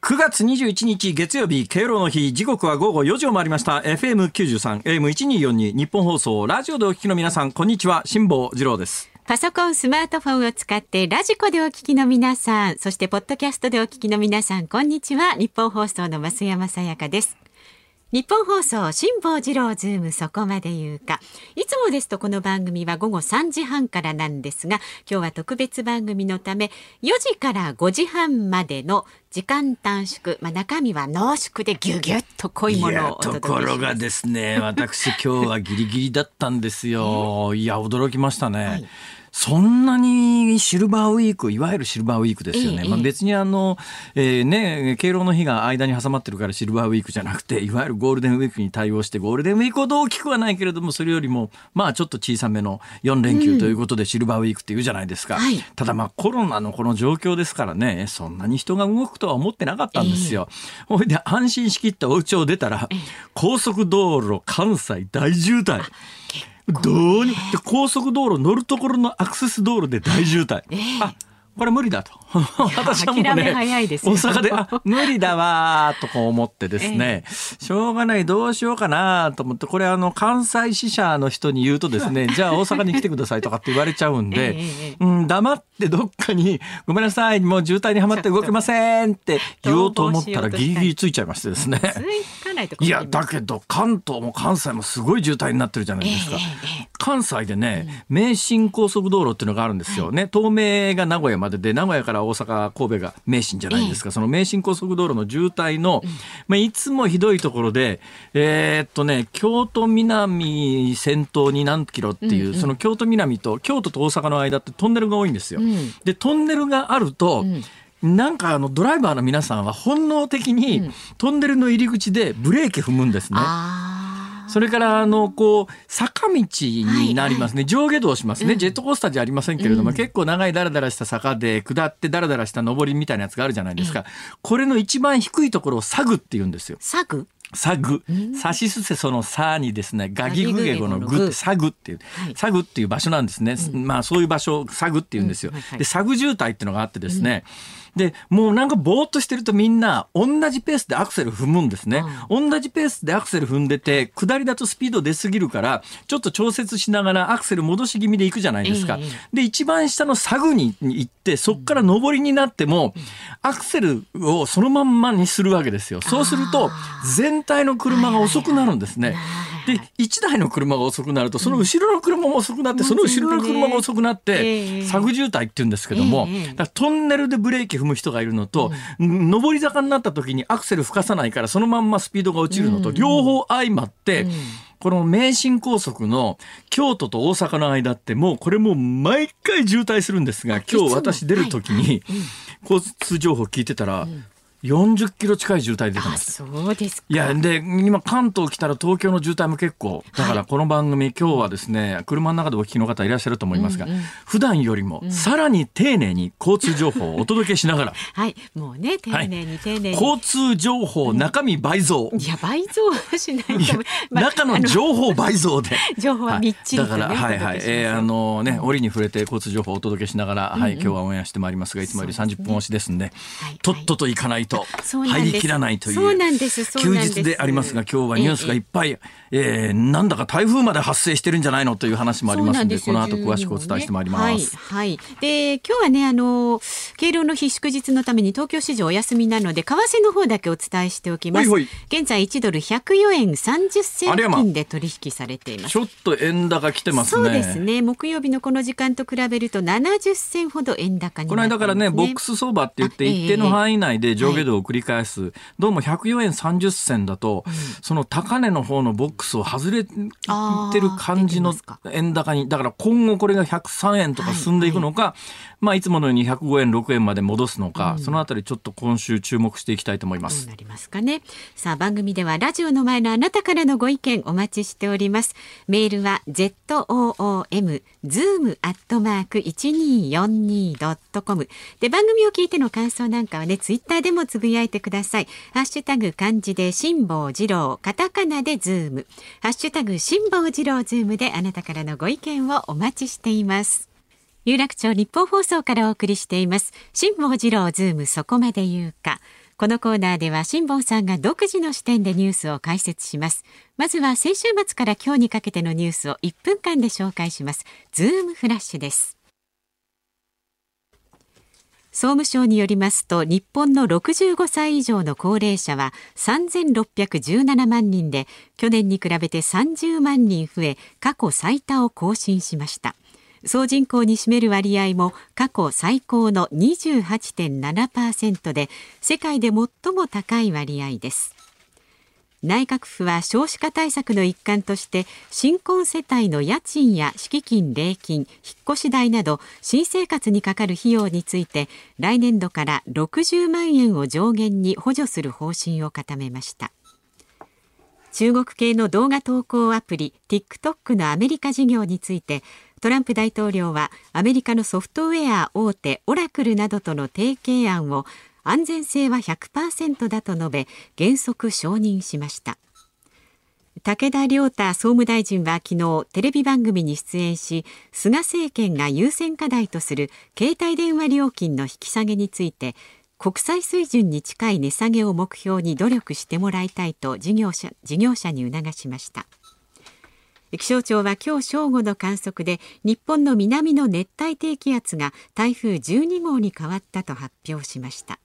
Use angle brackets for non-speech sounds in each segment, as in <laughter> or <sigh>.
9月21日月曜日敬老の日時刻は午後4時を回りました FM93 AM1242 ニッポン放送ラジオでお聞きの皆さんこんにちは辛坊治郎ですパソコン、スマートフォンを使ってラジコでお聞きの皆さん、そしてポッドキャストでお聞きの皆さん、こんにちは。ニッポン放送の増山さやかです。ニッポン放送辛坊治郎ズームそこまで言うか。いつもですとこの番組は午後3時半からなんですが今日は特別番組のため4時から5時半までの時間短縮、まあ、中身は濃縮でギュギュッと濃いものをおと届けします。ころがですね私今日はギリギリだったんですよ。<laughs> いや驚きましたね、はいそんなにシルバーウィークいわゆるシルバーウィークですよね、ええまあ、別にあの、えーね敬老の日が間に挟まってるからシルバーウィークじゃなくていわゆるゴールデンウィークに対応してゴールデンウィークほど大きくはないけれどもそれよりもまあちょっと小さめの4連休ということでシルバーウィークっていうじゃないですか、はい。ただまあコロナのこの状況ですからねそんなに人が動くとは思ってなかったんですよ。ほいで安心しきったお家を出たら高速道路関西大渋滞。どうにで高速道路乗るところのアクセス道路で大渋滞。あこれ無理だと。私はもう諦めね、早いですよ大阪で、あ、無理だわーとか思ってですね、しょうがない、どうしようかなと思って、これあの、関西支社の人に言うとですね、<laughs> じゃあ大阪に来てくださいとかって言われちゃうんで、ええうん、黙ってどっかに、ごめんなさい、もう渋滞にはまって動けませんって言おうと思ったらギリギリついちゃいましてですね。ついや、だけど関東も関西もすごい渋滞になってるじゃないですか。ええええ関西でね、名神高速道路っていうのがあるんですよね。東名が名古屋までで、名古屋から大阪、神戸が名神じゃないですか。その名神高速道路の渋滞の、まあ、いつもひどいところで、えーっとね、京都南先頭に何キロっていう、その京都南と京都と大阪の間ってトンネルが多いんですよ。ん。で、トンネルがあると、なんかあのドライバーの皆さんは本能的にトンネルの入り口でブレーキ踏むんですね。あーそれから、あの、こう、坂道になりますね。上下動しますね。ジェットコースターじゃありませんけれども、結構長いダラダラした坂で、下ってダラダラした上りみたいなやつがあるじゃないですか。これの一番低いところをサグって言うんですよ。サグ？サグ。サシスセソのサにですね、ガギグゲゴのグってサグっていうはい、サグっていう場所なんですね。まあそういう場所をサグって言うんですよ。で、サグ渋滞っていうのがあってですね、で、もうなんかぼーっとしてるとみんな同じペースでアクセル踏むんですね。同じペースでアクセル踏んでて、下りだとスピード出すぎるから、ちょっと調節しながらアクセル戻し気味で行くじゃないですかええ。で、一番下のサグに行って、そっから上りになっても、アクセルをそのまんまにするわけですよ。そうすると、全体の車が遅くなるんですね。で、1台の車が遅くなると、その後ろの車も遅くなって、その後ろの車が遅くなっええ。て、サグ渋滞って言うんですけどもトンネルでブレーキ踏む人がいるのと、上り坂になった時にアクセル吹かさないから、そのまんまスピードが落ちるのと、両方相まって、この名神高速の京都と大阪の間ってもうこれもう毎回渋滞するんですが、今日私出る時に交通情報聞いてたら、40キロ近い渋滞出てまあす。そうですか。いや、で、今関東来たら東京の渋滞も結構。だからこの番組、今日はですね、車の中でお聞きの方いらっしゃると思いますが、普段よりもさらに丁寧に交通情報をお届けしながら、<laughs> はい。もうね丁寧に丁寧に、交通情報中身倍増。いや倍増はしないとまあ中の情報倍増で。<laughs> 情報はみっちりとね、はい、だから、はいはい。えーあのね、折に触れて交通情報をお届けしながら、はい、今日はオンエアしてまいりますが、いつもより30分押しですんで、はい。とっとと行かないなんです入りきらないという休日でありますが、今日はニュースがいっぱい、えーなんだか台風まで発生してるんじゃないのという話もありますんで、この後詳しくお伝えしてまいります。はい、はい。で、今日はね、あの、敬老の日祝日のために東京市場お休みなので、為替の方だけお伝えしておきます。現在1ドル104円30銭付近で取引されています。ちょっと円高来てますね。そうですね。木曜日のこの時間と比べると70銭ほど円高にこ。の間からね、ボックス相場って言って、一定の範囲内で上下下動を繰り返す、はい、どうも104円30銭だと、うん、その高値の方のボックスを外れてる感じの円高にだから今後これが103円とか進んでいくのか、まあ、いつものように105円、6円まで戻すのか、うん、そのあたりちょっと今週注目していきたいと思います。なりますかね。さあ、番組ではラジオの前のあなたからのご意見お待ちしております。メールは zoom zoom アットマーク 1242.com で、番組を聞いての感想なんかはね、ツイッターでもつぶやいてください。ハッシュタグ漢字で辛坊治郎、カタカナでズーム、ハッシュタグ辛坊治郎ズームであなたからのご意見をお待ちしています。有楽町ニッポン放送からお送りしています。辛坊治郎ズームそこまで言うか。このコーナーでは辛坊さんが独自の視点でニュースを解説します。まずは先週末から今日にかけてのニュースを1分間で紹介します。ズームフラッシュです。総務省によりますと日本の65歳以上の高齢者は3617万人で去年に比べて30万人増え過去最多を更新しました。総人口に占める割合も過去最高の28.7%で世界で最も高い割合です。内閣府は少子化対策の一環として新婚世帯の家賃や敷金礼金引っ越し代など新生活にかかる費用について来年度から60万円を上限に補助する方針を固めました。中国系の動画投稿アプリ TikTok のアメリカ事業についてトランプ大統領はアメリカのソフトウェア大手オラクルなどとの提携案を安全性は100%だと述べ原則承認しました。武田良太総務大臣は昨日テレビ番組に出演し菅政権が優先課題とする携帯電話料金の引き下げについて国際水準に近い値下げを目標に努力してもらいたいと事業者事業者に促しました。気象庁は今日正午の観測で日本の南の熱帯低気圧が台風12号に変わったと発表しました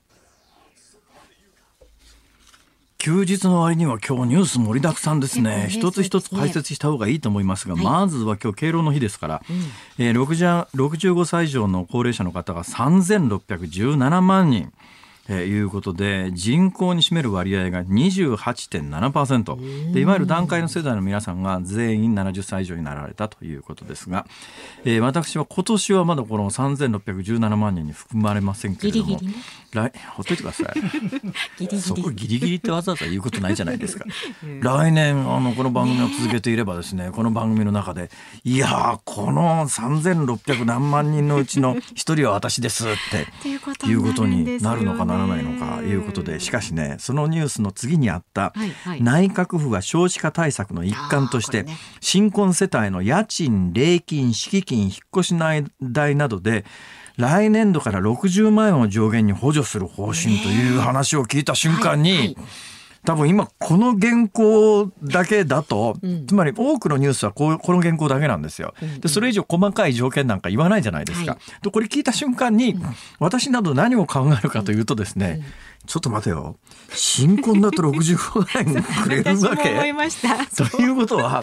休日の割には今日ニュース盛りだくさんですね。一つ一つ解説した方がいいと思いますが、はい、まずは今日敬老の日ですから、うん、えー、65歳以上の高齢者の方が3617万人。えー、いうことで人口に占める割合が28.7%でいわゆる団塊の世代の皆さんが全員70歳以上になられたということですが、えー、私は今年はまだこの3617万人に含まれませんけれども来ほっといてください。<laughs> ギリギリ。そこギリギリってわざわざ言うことないじゃないですか。<laughs> 来年あのこの番組を続けていればですねこの番組の中でいやこの3600何万人のうちの一人は私ですって <laughs> いうことになるのかなならないのかいうことでしかしねそのニュースの次にあった、内閣府は少子化対策の一環として、新婚世帯の家賃礼金敷金引っ越し代などで来年度から60万円を上限に補助する方針という話を聞いた瞬間に、多分今この原稿だけだと、うん、つまり多くのニュースはここの原稿だけなんですよ。でそれ以上細かい条件なんか言わないじゃないですか。はい、でこれ聞いた瞬間に、私など何を考えるかというとですね、ちょっと待てよ。新婚だと65円くれるわけ？ということは、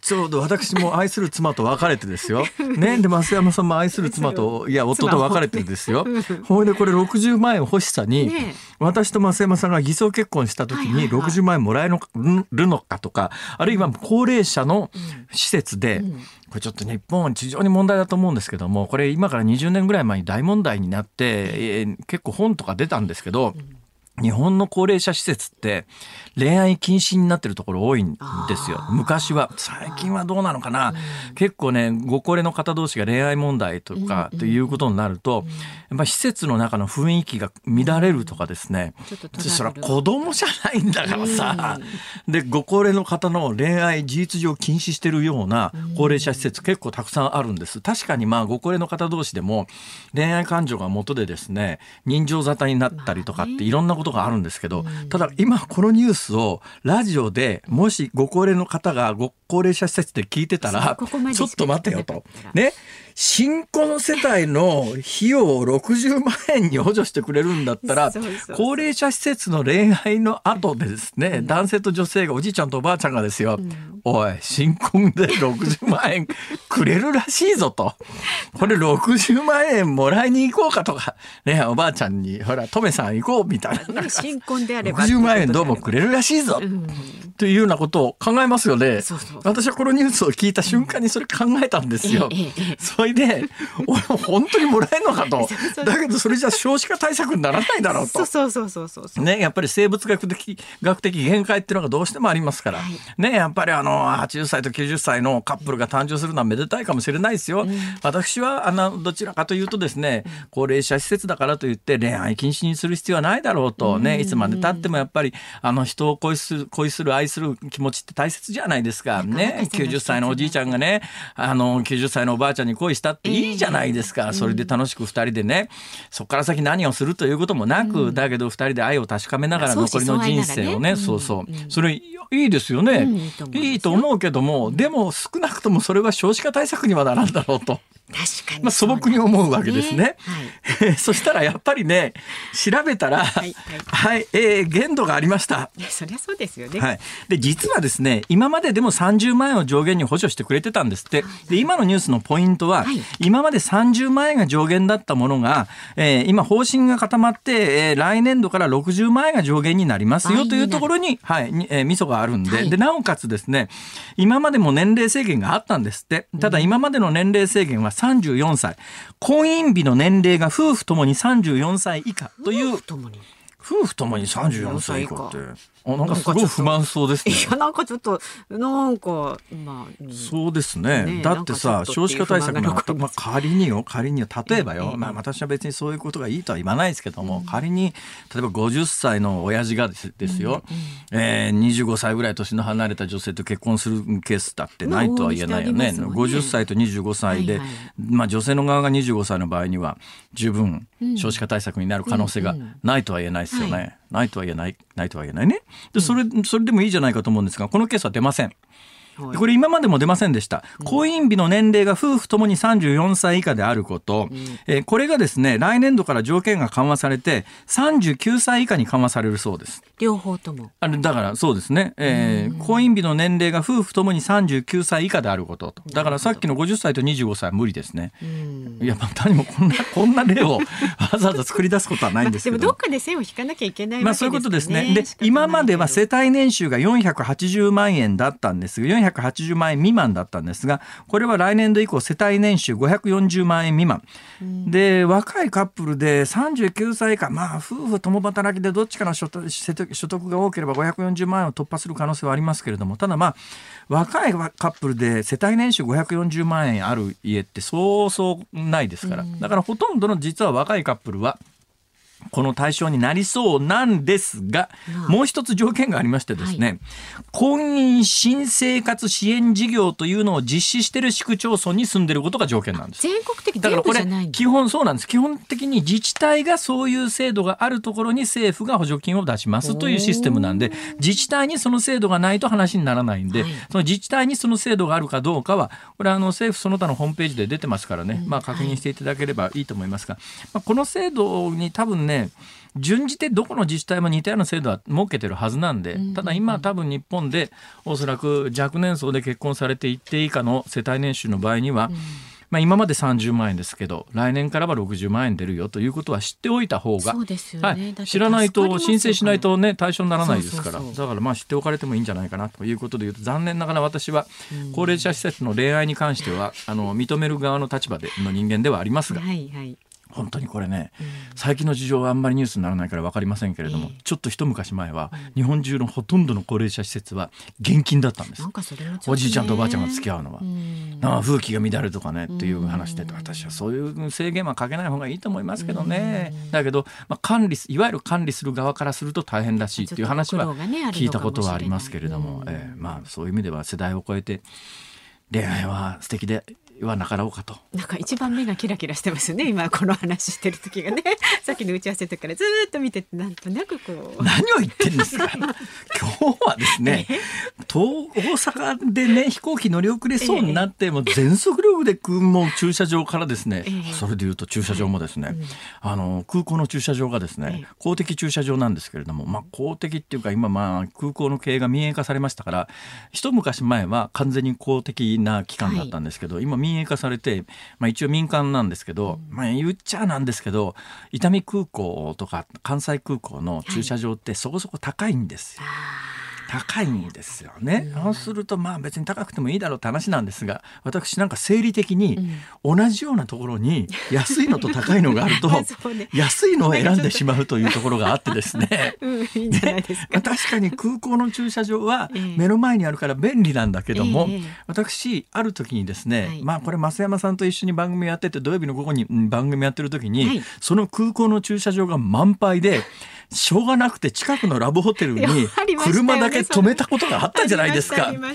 ちょうど私も愛する妻と別れてですよ。ね。で、増山さんも愛する妻と、いや、夫と別れてですよ。ほいで、これ60万円欲しさに、私と増山さんが偽装結婚した時に60万円もらえるのかとか、あるいは高齢者の施設で、これちょっと日本は非常に問題だと思うんですけどもこれ今から20年ぐらい前に大問題になって、えー、結構本とか出たんですけど、日本の高齢者施設って恋愛禁止になってるところ多いんですよ。昔は。最近はどうなのかな、結構ね、ご高齢の方同士が恋愛問題とかということになると、やっぱ施設の中の雰囲気が乱れるとかですね。それは子供じゃないんだからさ。で、ご高齢の方の恋愛事実上禁止してるような高齢者施設結構たくさんあるんです。確かにまあご高齢の方同士でも恋愛感情が元でですね、人情沙汰になったりとかっていろんなことことがあるんですけど、ただ今このニュースをラジオでもしご高齢の方がご高齢者施設で聞いてたら、ちょっと待てよと。ね。新婚世帯の費用を60万円に補助してくれるんだったら、高齢者施設の恋愛の後でですね、男性と女性がおじいちゃんとおばあちゃんがですよ、おい、新婚で60万円くれるらしいぞと。これ60万円もらいに行こうかとか、ね、おばあちゃんに、ほら、トメさん行こうみたいな。ね新婚であれば。60万円どうもくれるらしいぞ、ん。というようなことを考えますよね。私はこのニュースを聞いた瞬間にそれ考えたんですよ、ええええそれで俺本当にもらえるのかと。<laughs> だけどそれじゃ少子化対策にならないだろうと。そうそうそうそうね、やっぱり生物学的学的限界っていうのがどうしてもありますから、はい。ね、やっぱりあの80歳と90歳のカップルが誕生するのはめでたいかもしれないですよ。私はあのどちらかというとですね高齢者施設だからといって恋愛禁止にする必要はないだろうと。ね、いつまでたってもやっぱりあの人を恋する恋する愛する気持ちって大切じゃないですか。ね、90歳のおじいちゃんがねあの90歳のおばあちゃんに恋したっていいじゃないですか。それで楽しく2人でね。そこから先何をするということもなく、だけど2人で愛を確かめながら残りの人生をね相そうそう、それいいですよね、いいと思うけどもでも少なくともそれは少子化対策にはならんだろうと。確かに。まあ素朴に思うわけですね。はい。<laughs> そしたらやっぱりね調べたらはいはい。えー限度がありました。いやそりゃそうですよね、はい、で実はですね今まででも30万円を上限に補助してくれてたんですって。で今のニュースのポイントは、はい。今まで30万円が上限だったものが、えー今方針が固まって、えー来年度から60万円が上限になりますよというところに、はいにえー、味噌があるんで,、はい。でなおかつですね今までも年齢制限があったんですって。ただ今までの年齢制限は34歳。婚姻日の年齢が夫婦ともに34歳以下という。夫婦ともに。34歳以下って。34あなんかすごい不満そうですね。いやなんかちょっとなんかまあ、うん。そうですね。ねえだってさ、少子化対策のまあ、仮によ、仮によ、例えばよ、ええまあ私は別にそういうことがいいとは言わないですけども、仮に、例えば50歳の親父がですですよ、えー、25歳ぐらい年の離れた女性と結婚するケースだってないとは言えないよね。ね50歳と25歳で、はいはい。まあ女性の側が25歳の場合には、十分少子化対策になる可能性がないとは言えないですよね。はないとは言えない、ないとは言えないね。で、それ、それでもいいじゃないかと思うんですが、このケースは出ません。はいこれ今までも出ませんでした。婚姻日の年齢が夫婦ともに34歳以下であること、えーこれがですね、来年度から条件が緩和されて、39歳以下に緩和されるそうです。両方ともあれだからそうですね、えー婚姻日の年齢が夫婦ともに39歳以下であることと。だからさっきの50歳と25歳は無理ですね。いや、まあ、何もこんな、こんな例を <laughs> わざわざ作り出すことはないんですけど。でもどっかで線を引かなきゃいけないまあわけそういうことですね。で今までは世帯年収が480万円だったんですが、480万円未満だったんですが、これは来年度以降世帯年収540万円未満。で、若いカップルで39歳以下、まあ夫婦共働きでどっちかの所得所得所得が多ければ540万円を突破する可能性はありますけれども、ただまあ、若いカップルで世帯年収540万円ある家ってそうそうないですから。だからほとんどの実は若いカップルは、この対象になりそうなんですが、まあ。もう一つ条件がありましてですね、婚姻新生活支援事業というのを実施している市区町村に住んでることが条件なんです。全国的全だからこれ基本そうなんです。基本的に自治体がそういう制度があるところに政府が補助金を出しますというシステムなんで自治体にその制度がないと話にならないんで、はい。その自治体にその制度があるかどうかはこれはあの政府その他のホームページで出てますからね、まあ、確認していただければいいと思いますが、まあ、この制度に多分ね順じてどこの自治体も似たような制度は設けてるはずなんで、ただ今多分日本でおそらく若年層で結婚されて一定以下の世帯年収の場合には、まあ、今まで30万円ですけど来年からは60万円出るよということは知っておいた方がそうですよね。はい。知らないと申請しないとね対象にならないですから。だからまあ知っておかれてもいいんじゃないかなということで言うと残念ながら私は高齢者施設の恋愛に関してはあの認める側の立場での人間ではありますが。はいはい本当にこれね、最近の事情はあんまりニュースにならないから分かりませんけれども、ちょっと一昔前は、日本中のほとんどの高齢者施設は現金だったんですおじいちゃんとおばあちゃんが付き合うのは。うん。ああ風紀が乱れるとかねっていう話で私はそういう制限はかけない方がいいと思いますけどね。だけど、まあ、管理すいわゆる管理する側からすると大変らしいっていう話は聞いたことはありますけれども、ええ。まあ、そういう意味では世代を超えて恋愛は素敵ではなかろうかと。なんか一番目がキラキラしてますよね <laughs> 今この話してる時がね。<laughs> さっきの打ち合わせの時からずっと見ててなんとなくこう。何を言ってんですか。<laughs> 今日はですね東大阪でね飛行機乗り遅れそうになって、もう全速力で空も駐車場からですね、ええ。それでいうと駐車場もですね、あの空港の駐車場がですね、ええ公的駐車場なんですけれども、まあ、公的っていうか今まあ空港の経営が民営化されましたから一昔前は完全に公的な機関だったんですけど、今民営化されて、まあ、一応民間なんですけど、まあ、言っちゃなんですけど伊丹空港とか関西空港の駐車場ってそこそこ高いんですよ。高いんですよね。そうするとまあ別に高くてもいいだろうって話なんですが私なんか生理的に同じようなところに安いのと高いのがあると <laughs> 安いのを選んでしまうというところがあってですね。<laughs> うんいいんじゃないですか、まあ確かに空港の駐車場はええ。目の前にあるから便利なんだけども、ええ。私ある時にですね、はい。まあこれ増山さんと一緒に番組やってて土曜日の午後にうん番組やってる時に、はい。その空港の駐車場が満杯でしょうがなくて近くのラブホテルに車だけ止めたことがあったじゃないですか。ね、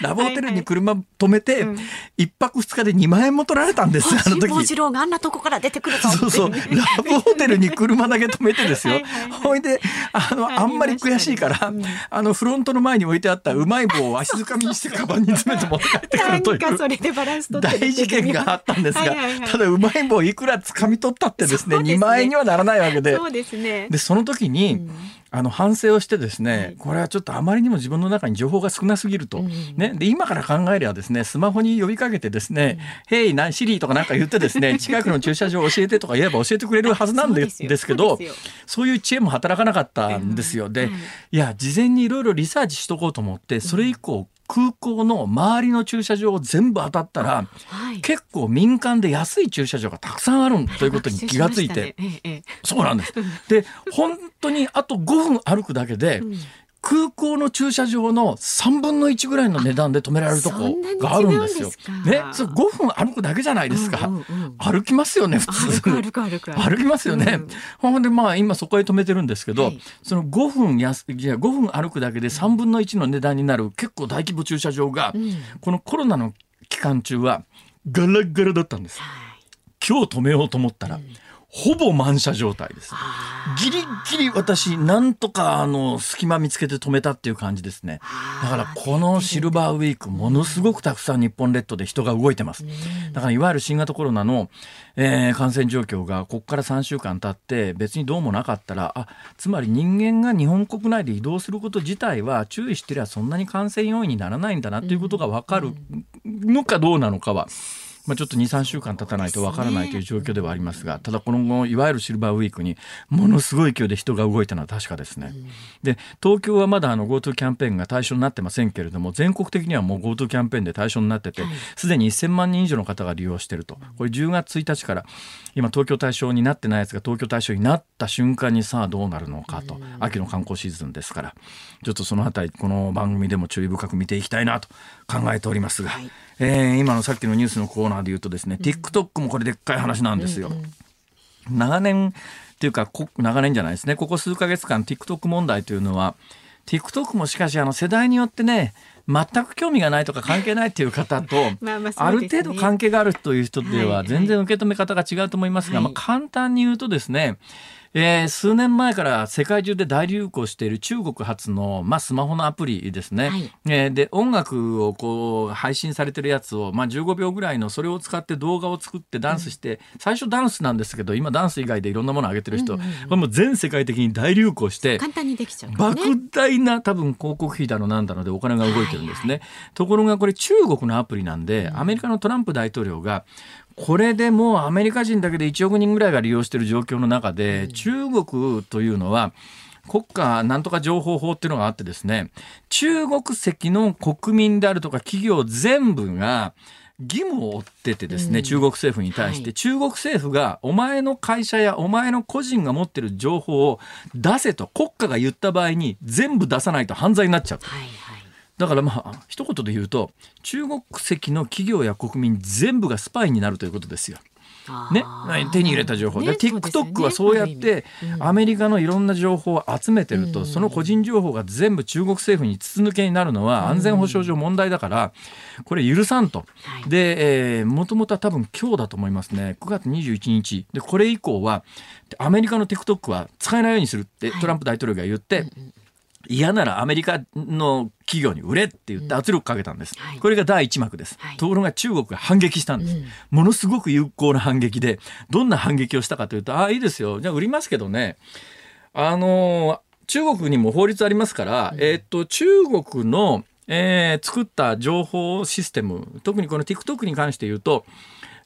ラブホテルに車止めて、うん一泊二日で2万円も取られたんですよあの時。辛坊治郎があんなとこから出てくるとそうそう、<laughs> ラブホテルに車だけ止めてですよ。ほいで、あの、あんまり悔しいから、うん。あの、フロントの前に置いてあったうまい棒を足づかみにしてカバンに詰めて持って帰ってくなるという。大事件があったんですが、ただうまい棒いくら掴み取ったってですね、そうですね。2万円にはならないわけで。そうですね。で、その時に、うん。あの反省をしてですね、はい。これはちょっとあまりにも自分の中に情報が少なすぎると、うん。ね、で今から考えればですねスマホに呼びかけてですね「ヘイなシリー」とかなんか言ってですね <laughs> 近くの駐車場教えてとか言えば教えてくれるはずなんでですけどそういう知恵も働かなかったんですよ。で、はいいや事前にいろいろリサーチしとこうと思ってそれ以降、空港の周りの駐車場を全部当たったらはい結構民間で安い駐車場がたくさんあるということに気がついて。ねええええそうなんです。で、本当にあと5分歩くだけで、ん空港の駐車場の3分の1ぐらいの値段で止められるとこがあるんですよ。すか？ね、それ5分歩くだけじゃないですか。うんうんうん歩きますよね、普通。歩く歩く歩く <laughs> 歩きますよね。うんほんでまあ今そこへ止めてるんですけど、はいその5分やすいや5分歩くだけで3分の1の値段になる結構大規模駐車場が、んこのコロナの期間中はガラガラだったんです。はい今日止めようと思ったら、ほぼ満車状態です。あギリギリ私なんとかあの隙間見つけて止めたっていう感じですね。だからこのシルバーウィークものすごくたくさん日本列島で人が動いてます。だからいわゆる新型コロナの、えー感染状況がここから3週間経って別にどうもなかったらあつまり人間が日本国内で移動すること自体は注意してりゃそんなに感染要因にならないんだなっていうことが分かるのかどうなのかは。まあ、ちょっと2、3週間経たないとわからないという状況ではありますが、ただこのいわゆるシルバーウィークにものすごい勢いで人が動いたのは確かですね。で、東京はまだ GoTo キャンペーンが対象になってませんけれども、全国的にはもう GoTo キャンペーンで対象になってて、すでに1000万人以上の方が利用していると。これ10月1日から、今東京対象になってないやつが東京対象になった瞬間にさあどうなるのかと。秋の観光シーズンですから、ちょっとそのあたり、この番組でも注意深く見ていきたいなと考えておりますが、はいえー今のさっきのニュースのコーナーで言うとですね、TikTok もこれでっかい話なんですよ。長年っていうかこ長年じゃないですね。ここ数ヶ月間 TikTok 問題というのは TikTok もしかしあの世代によってね全く興味がないとか関係ないっていう方と <laughs> まあまあある程度関係があるという人ではいははい。全然受け止め方が違うと思いますが、はい。まあ、簡単に言うとですねえー数年前から世界中で大流行している中国発の、まあ、スマホのアプリですね、はい。えーで音楽をこう配信されてるやつを、まあ、15秒ぐらいのそれを使って動画を作ってダンスして、最初ダンスなんですけど今ダンス以外でいろんなものを上げてる人、これもう全世界的に大流行して簡単にできちゃうね。莫大な多分広告費だのなんだのでお金が動いてるんですね。ところがこれ中国のアプリなんで、アメリカのトランプ大統領がこれでもうアメリカ人だけで1億人ぐらいが利用している状況の中で、中国というのは国家なんとか情報法っていうのがあってですね中国籍の国民であるとか企業全部が義務を負っててですね、うん。中国政府に対して、はい。中国政府がお前の会社やお前の個人が持ってる情報を出せと国家が言った場合に全部出さないと犯罪になっちゃう。はいはいだからまあ一言で言うと中国籍の企業や国民全部がスパイになるということですよ。ね、手に入れた情報、ね、TikTok はそうやってアメリカのいろんな情報を集めてると、うん、その個人情報が全部中国政府に筒抜けになるのは安全保障上問題だから、これ許さんと。で、えー、もともとは多分今日だと思いますね。9月21日。で、これ以降は、アメリカの TikTok は使えないようにするってトランプ大統領が言って、はいうんうん。嫌ならアメリカの企業に売れって言って圧力かけたんです、うんはい、これが第一幕です、はい、ところが中国が反撃したんです、うん、ものすごく有効な反撃でどんな反撃をしたかというとああいいですよ。じゃあ売りますけどね。あの中国にも法律ありますから、うん、えっと中国の、えー、作った情報システム特にこの TikTok に関して言うと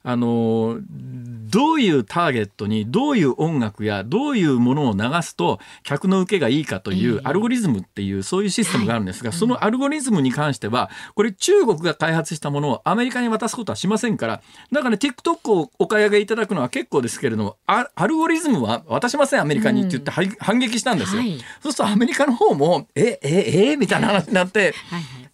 あのどういうターゲットにどういう音楽やどういうものを流すと客の受けがいいかというアルゴリズムっていうそういうシステムがあるんですが、そのアルゴリズムに関してはこれ中国が開発したものをアメリカに渡すことはしませんからだから、ね、TikTok をお買い上げいただくのは結構ですけれどもアルゴリズムは渡しませんアメリカにって言って反撃したんですよ。そうするとアメリカの方もえええみたいな話になって。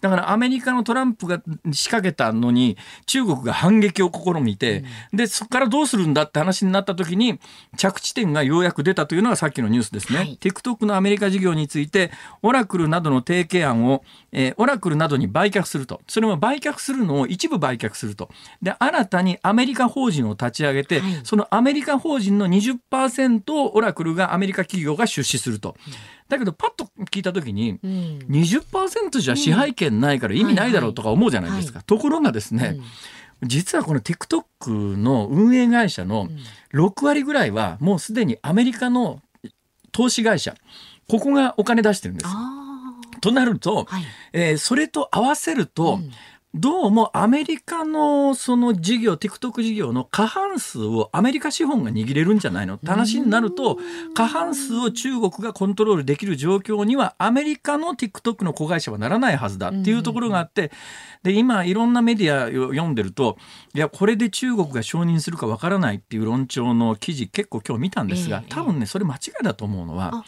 だからアメリカのトランプが仕掛けたのに中国が反撃を試みて、うん、でそこからどうするんだって話になった時に着地点がようやく出たというのがさっきのニュースですね。はい、TikTok のアメリカ事業についてオラクルなどの提携案を、えー、オラクルなどに売却すると。それも売却するのを一部売却すると。で新たにアメリカ法人を立ち上げて、はい、そのアメリカ法人の20%をオラクルがアメリカ企業が出資すると。だけどパッと聞いた時に、うん、20%じゃ支配権ないから意味ないだろうとか思うじゃないですか。ところがですね、実はこの TikTok の運営会社の6割ぐらいはもうすでにアメリカの投資会社ここがお金出してるんです。となると、はい、えー、それと合わせると、うんどうもアメリカのその事業、TikTok 事業の過半数をアメリカ資本が握れるんじゃないのって話になると、過半数を中国がコントロールできる状況にはアメリカの TikTok の子会社はならないはずだっていうところがあって、で、今いろんなメディアを読んでると、いや、これで中国が承認するかわからないっていう論調の記事結構今日見たんですが、多分ね、それ間違いだと思うのは、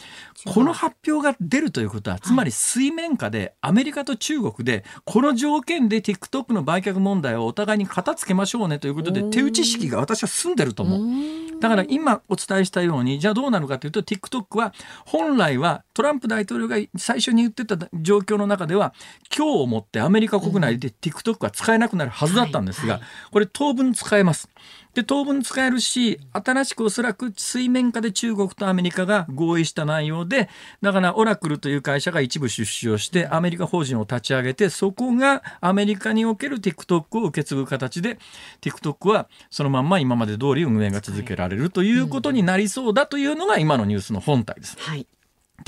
この発表が出るということは、つまり水面下でアメリカと中国でこの条件で TikTok の売却問題をお互いに片付けましょうねということで手打ち式が私は済んでると思う。だから今お伝えしたようにじゃあどうなるかというと TikTok は本来はトランプ大統領が最初に言ってた状況の中では今日をもってアメリカ国内で TikTok は使えなくなるはずだったんですが、これ当分使えます。で当分使えるし新しくおそらく水面下で中国とアメリカが合意した内容でだからオラクルという会社が一部出資をしてアメリカ法人を立ち上げてそこがアメリカにおける TikTok を受け継ぐ形で TikTok はそのまんま今まで通り運営が続けられるということになりそうだというのが今のニュースの本体です。はい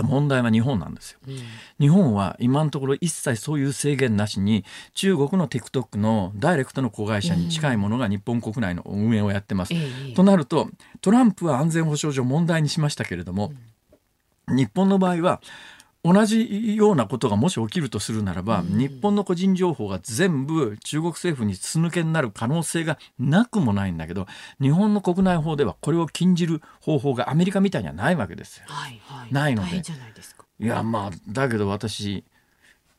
問題は日本なんですよ、うん、日本は今のところ一切そういう制限なしに中国の TikTok のダイレクトの子会社に近いものが日本国内の運営をやってます、うん、となるとトランプは安全保障上問題にしましたけれども、うん、日本の場合は同じようなことがもし起きるとするならば、うん、日本の個人情報が全部中国政府に筒抜けになる可能性がなくもないんだけど日本の国内法ではこれを禁じる方法がアメリカみたいにはないわけですよ。はいはい、ないので。いやまあだけど私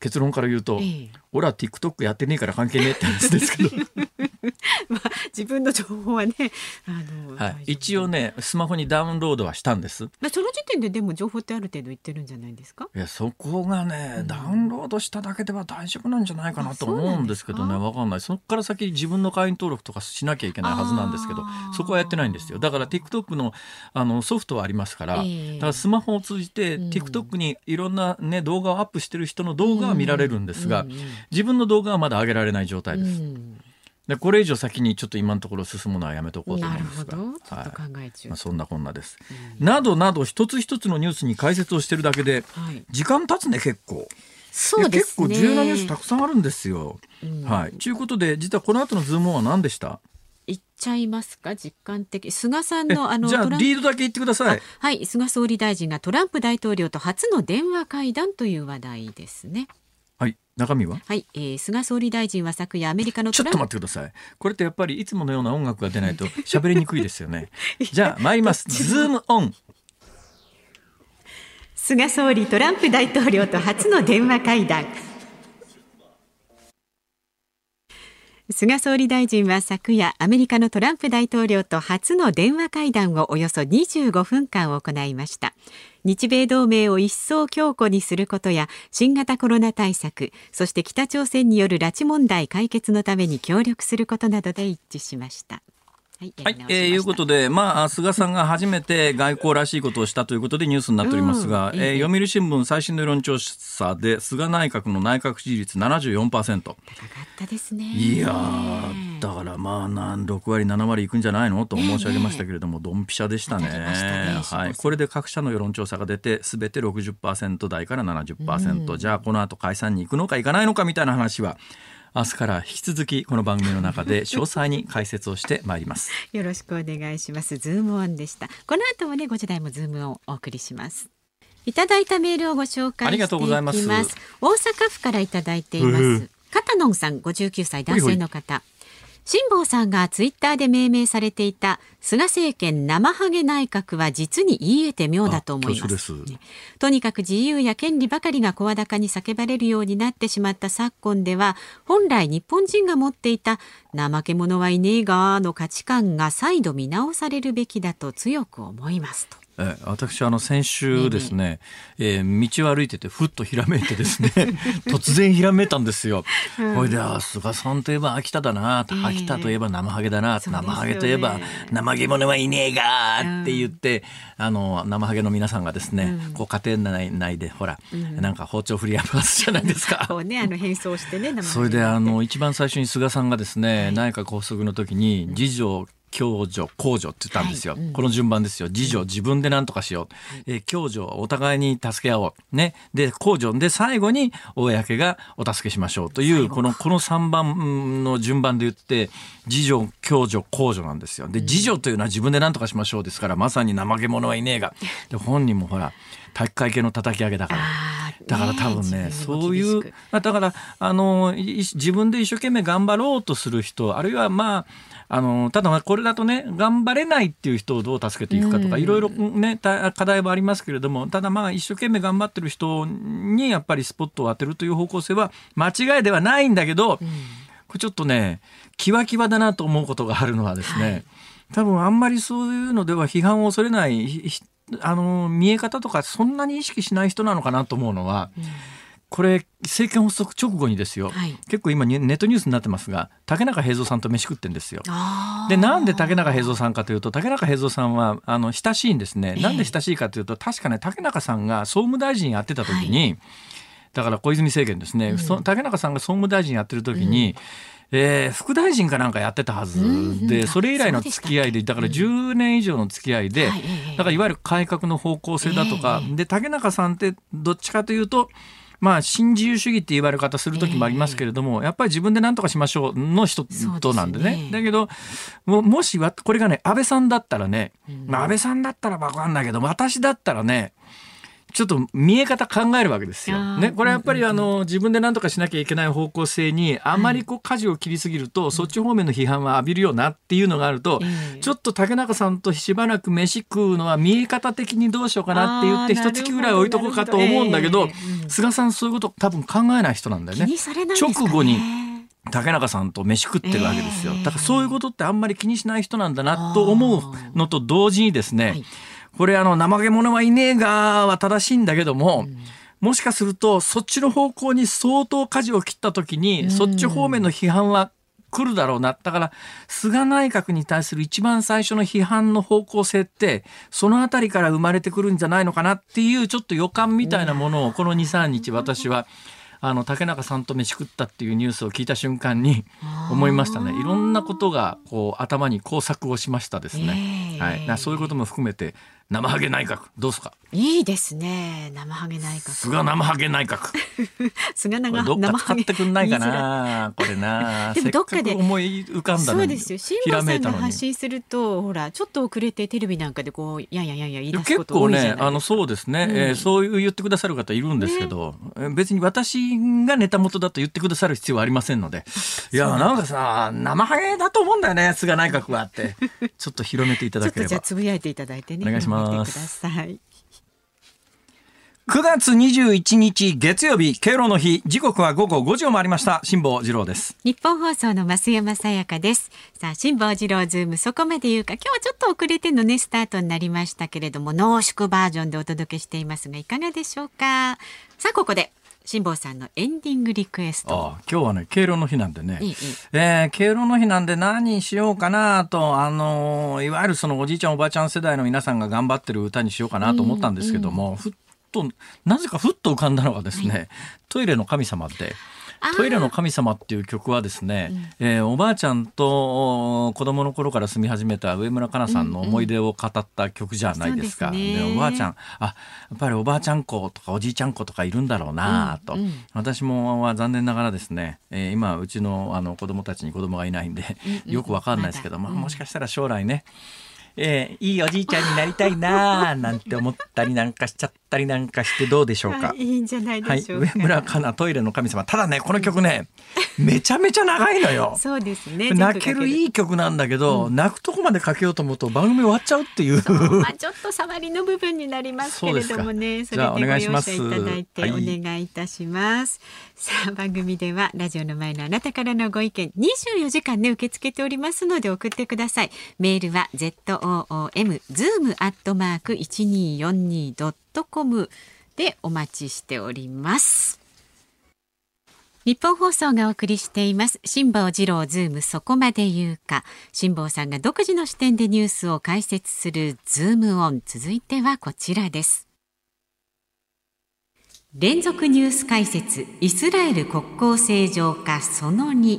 結論から言うと、ええ、俺は TikTok やってねえから関係ねえって話ですけど。<laughs> まあ自分の情報はねあの、はい、一応ねスマホにダウンロードはしたんです、まあ、その時点ででも情報ってある程度言ってるんじゃないですか？いやそこがね、うん、ダウンロードしただけでは大丈夫なんじゃないかなと思うんですけどね。わかんない。そこから先自分の会員登録とかしなきゃいけないはずなんですけどそこはやってないんですよ。だから TikTok のあのソフトはありますから、えー、だからスマホを通じて、うん、TikTok にいろんな、ね、動画をアップしてる人の動画は見られるんですが、うん、自分の動画はまだ上げられない状態です。でこれ以上先にちょっと今のところ進むのはやめとこうと思うんですが、はい。まあ、そんなこんなです、うん、などなど一つ一つのニュースに解説をしてるだけで、はい、時間経つね結構。そうですね、結構重要なニュースたくさんあるんですよ。うん、はい。ということで実はこの後のズームオンは何でした？いっちゃいますか実感的。菅さんのあのじゃあリードだけ言ってください。はい。菅総理大臣がトランプ大統領と初の電話会談という話題ですね。はい中身は？はい、えー、菅総理大臣は昨夜アメリカのちょっと待ってください。これってやっぱりいつものような音楽が出ないと <laughs> 喋りにくいですよね。じゃあ参ります。<laughs> ズームオン。菅総理トランプ大統領と初の電話会談。菅総理大臣は昨夜アメリカのトランプ大統領と初の電話会談をおよそ25分間行いました日米同盟を一層強固にすることや新型コロナ対策そして北朝鮮による拉致問題解決のために協力することなどで一致しました。はい、はい、えー、いうことで、まあ、菅さんが初めて外交らしいことをしたということでニュースになっておりますが、う <laughs> ん、えー、読売新聞最新の世論調査で、菅内閣の内閣支持率74%。高かったですね。いやだからまあ、なん6割、7割いくんじゃないの？と申し上げましたけれども、ドンピシャでしたね。ねはい。これで各社の世論調査が出て、すべて60%台から70%。うん、じゃあ、この後解散に行くのか行かないのかみたいな話は、明日から引き続きこの番組の中で <laughs> 詳細に解説をしてまいります。よろしくお願いします。ズームオンでした。この後もね5時台もズームをお送りします。いただいたメールをご紹介していきます。大阪府からいただいています。片野さん59歳男性の方辛坊さんがツイッターで命名されていた菅政権生ハゲ内閣は実に言い得て妙だと思います。とにかく自由や権利ばかりが声高に叫ばれるようになってしまった昨今では本来日本人が持っていた怠け者はいねえがの価値観が再度見直されるべきだと強く思いますとえ私あの先週ですね、えー、道を歩いててふっとひらめいてですね <laughs> 突然ひらめいたんですよ。ほ、うん、いであ菅さんといえば秋田だな、えー、秋田といえば生ハゲだな、生ハゲといえば生毛者はいねえがって言って、うん、あの生ハゲの皆さんがですね、うん、こう家庭内内でほら、うん、なんか包丁振りやますじゃないですか。<laughs> そうねあの変装してねそれであの一番最初に菅さんがですね、はい、内閣発足の時に次女共助公助って言ったんですよ、はいうん、この順番ですよ。自助自分で何とかしよう、えー、共助お互いに助け合おう。ね。で公助。で最後に公がお助けしましょう。というこのこの3番の順番で言って自助共助公助なんですよ。で自助というのは自分で何とかしましょうですからまさに怠け者はいねえが。で本人もほら体育会系の叩き上げだから。だから多分ね、そういう、だから、あの、自分で一生懸命頑張ろうとする人、あるいはまあ、あのただこれだとね頑張れないっていう人をどう助けていくかとか、いろいろね課題はありますけれどもただまあ一生懸命頑張ってる人にやっぱりスポットを当てるという方向性は間違いではないんだけど、これちょっとねキワキワだなと思うことがあるのはですね、多分あんまりそういうのでは批判を恐れないあの見え方とかそんなに意識しない人なのかなと思うのは。うん。これ政権発足直後にですよ、はい、結構今ネットニュースになってますが竹中平蔵さんと飯食ってんですよ。でなんで竹中平蔵さんかというと竹中平蔵さんはあの親しいんですね。なんで親しいかというと確かね竹中さんが総務大臣やってた時に、はい、だから小泉政権ですね、うん、竹中さんが総務大臣やってる時に、うんえー、副大臣かなんかやってたはずで、それ以来の付き合いで、だから10年以上の付き合いで、だからいわゆる改革の方向性だとか、で、竹中さんってどっちかというと、まあ、新自由主義って言われ方する時もありますけれども、えー、やっぱり自分で何とかしましょうの人となんでね。だけども、もしこれがね、安倍さんだったらね、まあ、安倍さんだったらわかんないけど、私だったらね、ちょっと見え方考えるわけですよ。ね、これやっぱりあの自分で何とかしなきゃいけない方向性にあまりこう舵を切りすぎると、そっち方面の批判は浴びるよなっていうのがあると、ちょっと竹中さんとしばらく飯食うのは見え方的にどうしようかなって言って一月ぐらい置いとこうかと思うんだけど、菅さんそういうこと多分考えない人なんだよね。直後に竹中さんと飯食ってるわけですよ。だからそういうことってあんまり気にしない人なんだなと思うのと同時にですね、はいこれあの、怠け者はいねえがは正しいんだけども、うんもしかするとそっちの方向に相当舵を切った時に、うん、そっち方面の批判は来るだろうな。だから、菅内閣に対する一番最初の批判の方向性って、そのあたりから生まれてくるんじゃないのかなっていう、ちょっと予感みたいなものを、この2、3日私は、<laughs> あの、竹中さんと飯食ったっていうニュースを聞いた瞬間に思いましたね。いろんなことが、こう、頭に工作をしましたですね。はい。そういうことも含めて、生ハゲ内閣どうすか？いいですね生ハゲ内閣。菅生ハゲ内閣。<laughs> 菅長どっか使ってくんないかなこれな。<laughs> でもどっかで思い浮かんだそうですよ。辛坊さんが発信するとほらちょっと遅れてテレビなんかでこうやややや言い出すこと多いじゃない結構ねあのそうですね、うん、えー、そういう言ってくださる方いるんですけど、ね、別に私がネタ元だと言ってくださる必要はありませんので。いやなんかさ生ハゲだと思うんだよね菅内閣はってちょっと広めていただければ。<laughs> じゃつぶやいていただいてね。お願いします。ください。9月21日月曜日、敬老の日、時刻は午後5時を回りました。辛坊治郎です。ニッポン放送の増山さやかです。さあ、辛坊治郎ズーム、そこまで言うか、今日はちょっと遅れてのね、スタートになりましたけれども、濃縮バージョンでお届けしていますが、いかがでしょうか？さあ、ここで。辛坊さんのエンディングリクエスト。今日はね、敬老の日なんでね。いいえー、敬老の日なんで何しようかなと、あのー、いわゆるそのおじいちゃんおばあちゃん世代の皆さんが頑張ってる歌にしようかなと思ったんですけども、ふっと、なぜかふっと浮かんだのがですね、はい、トイレの神様で、トイレの神様っていう曲はですね、うん、えー、おばあちゃんと子供の頃から住み始めた上村かなさんの思い出を語った曲じゃないですか。うんうん、で、ね、おばあちゃん、あ、やっぱりおばあちゃん子とかおじいちゃん子とかいるんだろうなと、うんうん、私もは残念ながらですね、えー、今うちのあの子供たちに子供がいないんで、よくわかんないですけど、まあ、もしかしたら将来ね、えー、いいおじいちゃんになりたいなー <laughs> なんて思ったりなんかしちゃったりなんかしてどうでしょうか。いいんじゃないでしょうか。はい、上村かなトイレの神様。ただね、この曲ね、<laughs> めちゃめちゃ長いのよ。そうですね。泣けるいい曲なんだけど、うん、泣くとこまでかけようと思うと番組終わっちゃうっていう。うまあちょっと触りの部分になりますけれどもね、それでご容赦いただいてお願いいたします。さあ番組ではラジオの前のあなたからのご意見24時間ね受け付けておりますので送ってください。メールは z o o m zoom アットマーク一二四二ドットコムでお待ちしております。ニッポン放送がお送りしています辛坊治郎ズームそこまで言うか辛坊さんが独自の視点でニュースを解説するズームオン続いてはこちらです連続ニュース解説イスラエル国交正常化その2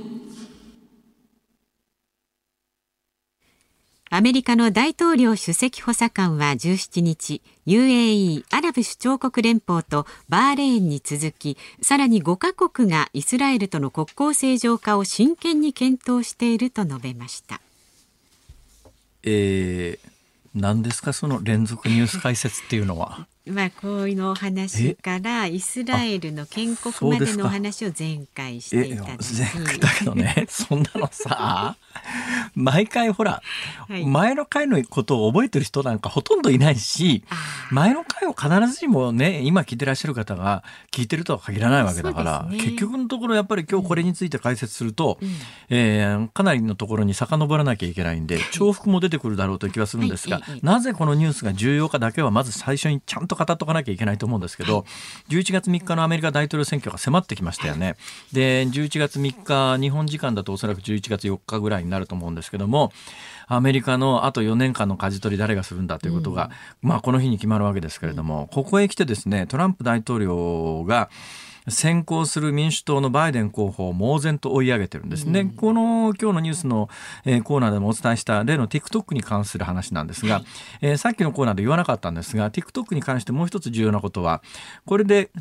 アメリカの大統領首席補佐官は17日 UAE= アラブ首長国連邦とバーレーンに続きさらに5カ国がイスラエルとの国交正常化を真剣に検討していると述べました。えー何ですかその連続ニュース解説っていうのは？まあこういうのお話からイスラエルの建国までのお話を前回していただきだけどね。そんなのさ <laughs> 毎回ほら、はい、前の回のことを覚えてる人なんかほとんどいないし前の回を必ずしもね今聞いてらっしゃる方が聞いてるとは限らないわけだから、ね、結局のところやっぱり今日これについて解説すると、うん、えー、かなりのところに遡らなきゃいけないんで重複も出てくるだろうという気はするんですが、はい、なぜこのニュースが重要かだけはまず最初にちゃんと語っとかなきゃいけないと思うんですけど、11月3日のアメリカ大統領選挙が迫ってきましたよね。で、11月3日、日本時間だとおそらく11月4日ぐらいになると思うんですけども、アメリカのあと4年間の舵取り誰がするんだということが、うん、まあこの日に決まるわけですけれども、ここへ来てですね、トランプ大統領が、先行する民主党のバイデン候補を猛然と追い上げてるんです。ね、うん、この今日のニュースの、えー、コーナーでもお伝えした例の TikTok に関する話なんですが、はい、えー、さっきのコーナーで言わなかったんですが TikTok に関してもう一つ重要なことはこれで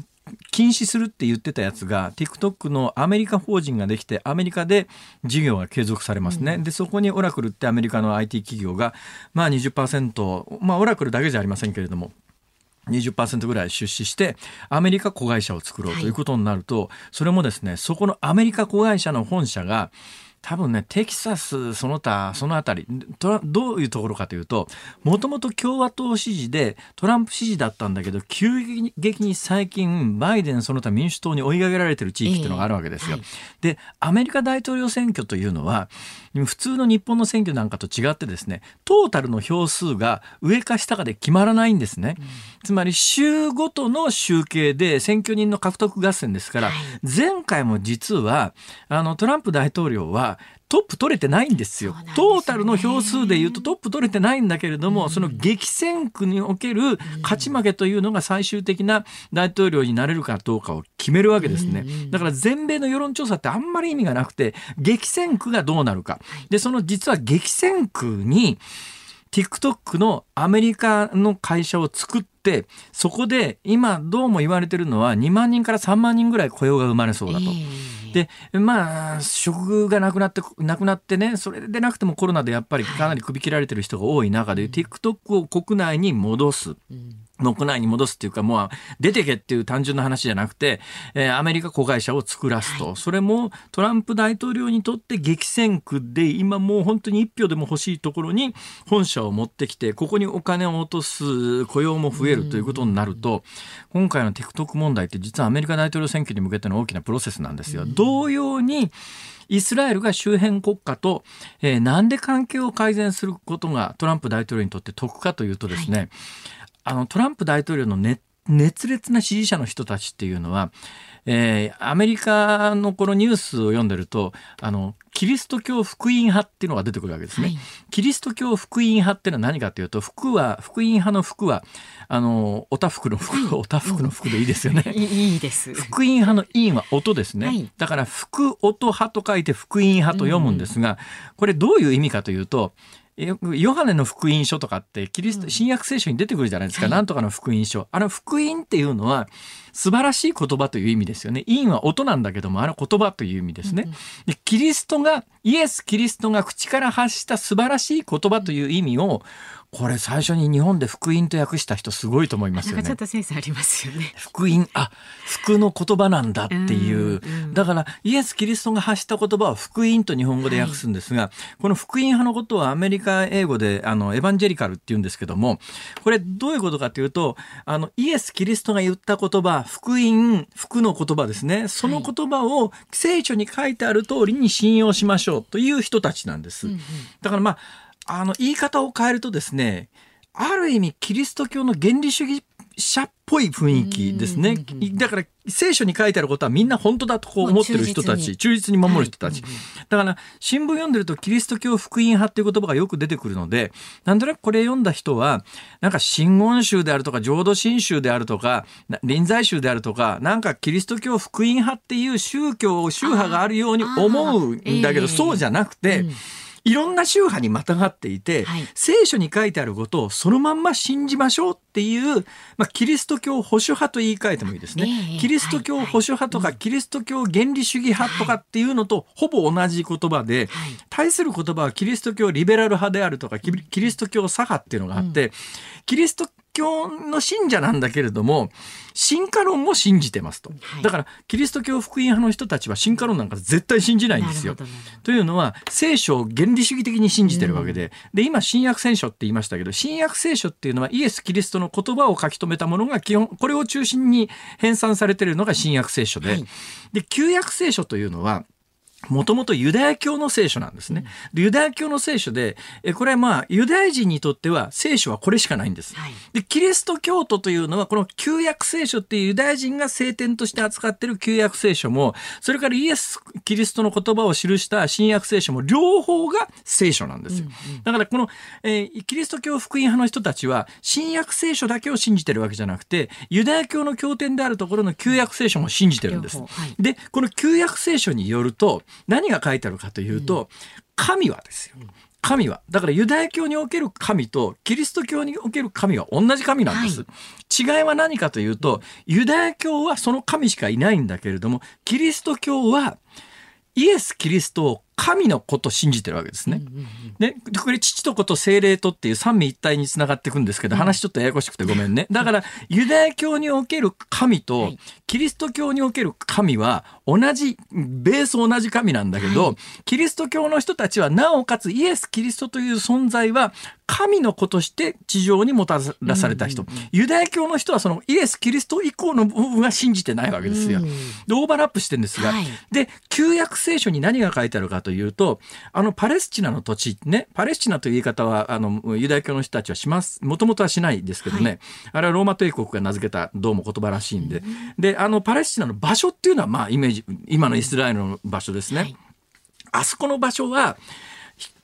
禁止するって言ってたやつが TikTok のアメリカ法人ができてアメリカで事業が継続されますね、うん、でそこにオラクルってアメリカの IT 企業がまあ20%まあオラクルだけじゃありませんけれども20%ぐらい出資してアメリカ子会社を作ろうということになると、はい、それもですねそこのアメリカ子会社の本社が多分ね、テキサス、その他、そのあたり、どういうところかというと、もともと共和党支持でトランプ支持だったんだけど、急激に最近、バイデン、その他民主党に追い上げられてる地域っていうのがあるわけですよ。えーはい、で、アメリカ大統領選挙というのは、普通の日本の選挙なんかと違ってですね、トータルの票数が上か下かで決まらないんですね。うん、つまり、州ごとの集計で選挙人の獲得合戦ですから、はい、前回も実は、あの、トランプ大統領は、トップ取れてないんですよ。すね、トータルの票数で言うとトップ取れてないんだけれども、うん、その激戦区における勝ち負けというのが最終的な大統領になれるかどうかを決めるわけですね。だから全米の世論調査ってあんまり意味がなくて、激戦区がどうなるか。で、その実は激戦区に、TikTok のアメリカの会社を作って、そこで今どうも言われてるのは2万人から3万人ぐらい雇用が生まれそうだと。えーでまあ職がなくなってなくなってねそれでなくてもコロナでやっぱりかなり首切られてる人が多い中で、TikTok を国内に戻す。国内に戻すっていうか、もう出てけっていう単純な話じゃなくて、えー、アメリカ子会社を作らすと、はい、それもトランプ大統領にとって激戦区で、今もう本当に一票でも欲しいところに本社を持ってきて、ここにお金を落とす雇用も増えるということになると、今回の TikTok 問題って実はアメリカ大統領選挙に向けての大きなプロセスなんですよ。同様に、イスラエルが周辺国家と、えー、なんで関係を改善することがトランプ大統領にとって得かというとですね、はいあのトランプ大統領の熱熱烈な支持者の人たちっていうのは、えー、アメリカのこのニュースを読んでるとあのキリスト教福音派っていうのが出てくるわけですね。はい、キリスト教福音派っていうのは何かというと福は福音派の福はあのおたふくの福おたふくの福でいいですよね。<laughs> いいです。福音派の音は音ですね。はい、だから福音派と書いて福音派と読むんですが、これどういう意味かというと。ヨハネの福音書とかってキリスト、新約聖書に出てくるじゃないですか、はい、なんとかの福音書。あの福音っていうのは素晴らしい言葉という意味ですよね。音は音なんだけどもあの言葉という意味ですね、うん、でキリストがイエス・キリストが口から発した素晴らしい言葉という意味をこれ最初に日本で福音と訳した人すごいと思いますよね。ちょっとセンスありますよね。福音、あ、福の言葉なんだっていう。うだからイエス・キリストが発した言葉は福音と日本語で訳すんですが、はい、この福音派のことはアメリカ英語であのエヴァンジェリカルって言うんですけども、これどういうことかというと、あのイエス・キリストが言った言葉、福音、福の言葉ですね。その言葉を聖書に書いてある通りに信用しましょうという人たちなんです。だからまああの、言い方を変えるとですね、ある意味キリスト教の原理主義者っぽい雰囲気ですね。だから聖書に書いてあることはみんな本当だとこう思ってる人たち、忠実に。守る人たち。だから新聞読んでるとキリスト教福音派っていう言葉がよく出てくるので、なんとなくこれ読んだ人は、なんか真言宗であるとか浄土真宗であるとか、臨済宗であるとか、なんかキリスト教福音派っていう宗教、宗派があるように思うんだけど、そうじゃなくて、うんいろんな宗派にまたがっていて、はい、聖書に書いてあることをそのまんま信じましょうっていう、まあ、キリスト教保守派と言い換えてもいいですね。えー、キリスト教保守派とか、はい、キリスト教原理主義派とかっていうのとほぼ同じ言葉で、はい、対する言葉はキリスト教リベラル派であるとかキリスト教左派っていうのがあって、うん、キリスト教の信者なんだけれども進化論も信じてますと、はい、だからキリスト教福音派の人たちは進化論なんか絶対信じないんですよ。というのは聖書を原理主義的に信じてるわけでうん、で今新約聖書って言いましたけど新約聖書っていうのはイエス・キリストの言葉を書き留めたものが基本これを中心に編纂されているのが新約聖書で、はい、で旧約聖書というのはもともとユダヤ教の聖書なんですね。でユダヤ教の聖書で、えこれはまあ、ユダヤ人にとっては聖書はこれしかないんです。はい、で、キリスト教徒というのは、この旧約聖書っていうユダヤ人が聖典として扱っている旧約聖書も、それからイエス・キリストの言葉を記した新約聖書も、両方が聖書なんですよ。うんうん、だからこの、えー、キリスト教福音派の人たちは、新約聖書だけを信じてるわけじゃなくて、ユダヤ教の経典であるところの旧約聖書も信じてるんです。はい、で、この旧約聖書によると、何が書いてあるかというと、神はですよ。神は。だからユダヤ教における神とキリスト教における神は同じ神なんです。はい、違いは何かというと、ユダヤ教はその神しかいないんだけれども、キリスト教はイエス・キリストを神のことを信じてるわけですね。で、これ父と子と精霊とっていう三位一体につながっていくんですけど、話ちょっとややこしくてごめんね。だから、ユダヤ教における神と、キリスト教における神は同じ、ベース同じ神なんだけど、キリスト教の人たちはなおかつイエス・キリストという存在は神の子として地上にもたらされた人。ユダヤ教の人はそのイエス・キリスト以降の部分は信じてないわけですよ。で、オーバーラップしてるんですが、で、旧約聖書に何が書いてあるかとというと、あのパレスチナの土地ね、パレスチナという言い方は、あの、ユダヤ教の人たちはします、もともとはしないですけどね、はい、あれはローマ帝国が名付けた、どうも言葉らしいんで、で、あの、パレスチナの場所っていうのは、まあ、イメージ、今のイスラエルの場所ですね。はい、あそこの場所は、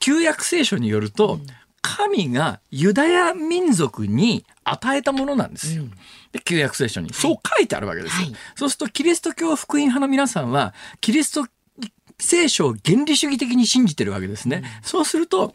旧約聖書によると、神がユダヤ民族に与えたものなんですよ。うん、で旧約聖書に。そう書いてあるわけですよ。はい、そうするとキリスト教福音派の皆さんはキリスト聖書を原理主義的に信じてるわけですね。そうすると、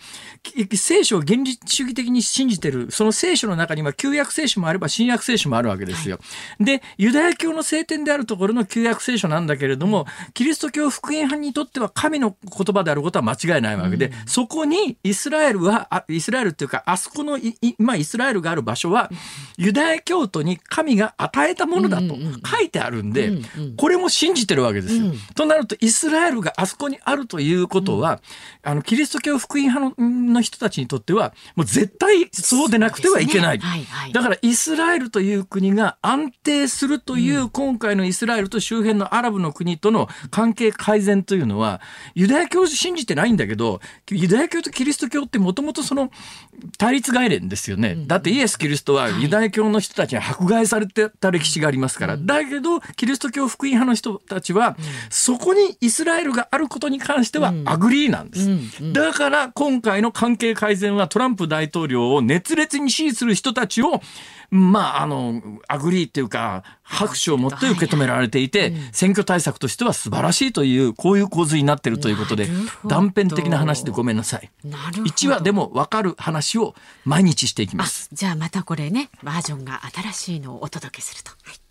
聖書を原理主義的に信じてる、その聖書の中には旧約聖書もあれば新約聖書もあるわけですよ。で、ユダヤ教の聖典であるところの旧約聖書なんだけれども、キリスト教福音派にとっては神の言葉であることは間違いないわけで、そこにイスラエルは、あイスラエルっていうか、あそこの今イスラエルがある場所は、ユダヤ教徒に神が与えたものだと書いてあるんで、これも信じてるわけですよ。となると、イスラエルがあそこにあるということは、あの、キリスト教福音派のの人たちにとっては、もう絶対そうでなくてはいけない。ね。はいはい、だから、イスラエルという国が安定するという、今回のイスラエルと周辺のアラブの国との関係改善というのは、ユダヤ教信じてないんだけど、ユダヤ教とキリスト教ってもともとその対立概念ですよね。だってイエス・キリストはユダヤ教の人たちに迫害されてた歴史がありますから。だけど、キリスト教福音派の人たちは、そこにイスラエルがあることに関しては agree なんです。だから今回の関係改善はトランプ大統領を熱烈に支持する人たちをまあ、あの、 agree っていうか、拍手を持って受け止められていて、選挙対策としては素晴らしいという、こういう構図になってるということで、断片的な話でごめんなさい。1話でも分かる話を毎日していきます。じゃあまたこれね、バージョンが新しいのをお届けすると。はい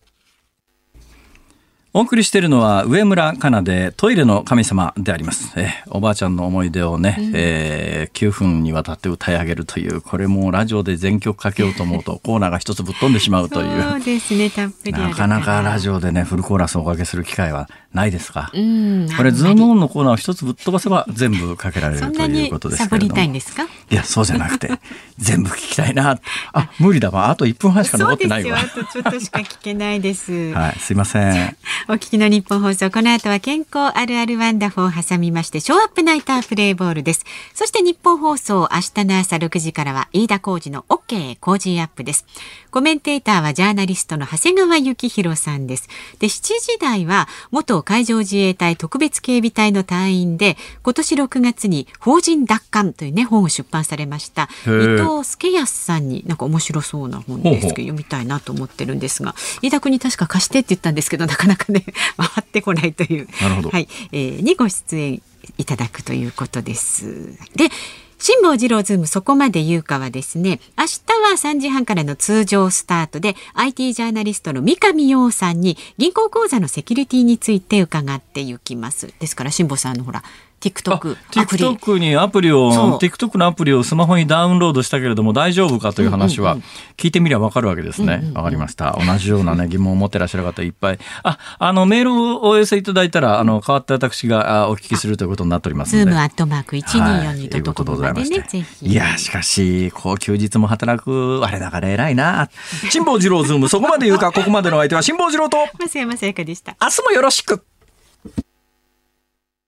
お送りしているのは上村かなでトイレの神様であります。えおばあちゃんの思い出をね、うん、えー、9分にわたって歌い上げるという、これもラジオで全曲かけようと思うと <laughs> コーナーが一つぶっ飛んでしまうという。そうですね、たっぷりなかなかラジオでね、フルコーラスをおかけする機会はないですか。うん、これズームオンのコーナーを一つぶっ飛ばせば全部かけられるということですけれども。いや、そうじゃなくて、全部聞きたいな。あ、無理だわ。あと1分半しか残ってないわ。あとちょっとしか聞けないです。はい、すいません。お聞きのニッポン放送、この後は健康あるある WONDER4を挟みまして、ショーアップナイタープレイボールです。そしてニッポン放送、明日の朝6時からは、飯田浩二の OK 工事アップです。コメンテーターはジャーナリストの長谷川幸洋さんです。で、7時台は、元海上自衛隊特別警備隊の隊員で、今年6月に邦人奪還というね、本を出版されました。伊藤祐靖さんになんか面白そうな本ですけど、読みたいなと思ってるんですが、飯田君に確か貸してって言ったんですけど、<laughs> なかなかね、<laughs> 回ってこないという。なるほど。はい。えー、にご出演いただくということです。で、辛坊治郎ズームそこまで言うかはですね、明日は3時半からの通常スタートで IT ジャーナリストの三上洋さんに銀行口座のセキュリティについて伺っていきます。ですから辛坊さんのほら TikTok TikTok にアプリを TikTok のアプリをスマホにダウンロードしたけれども大丈夫かという話は聞いてみりゃ分かるわけですね。わ、うんうん、かりました。同じようなね疑問を持ってらっしゃる方いっぱい。あ、あのメールをお寄せいただいたらあの代わって私がお聞きするということになっておりますので。ズームアットマーク一二四二ととまでね、ぜひ。いやしかしこう休日も働く我ながら偉いな。辛坊治郎ズームそこまで言うかここまでの相手は辛坊治郎と増山さやかでした。明日もよろしく。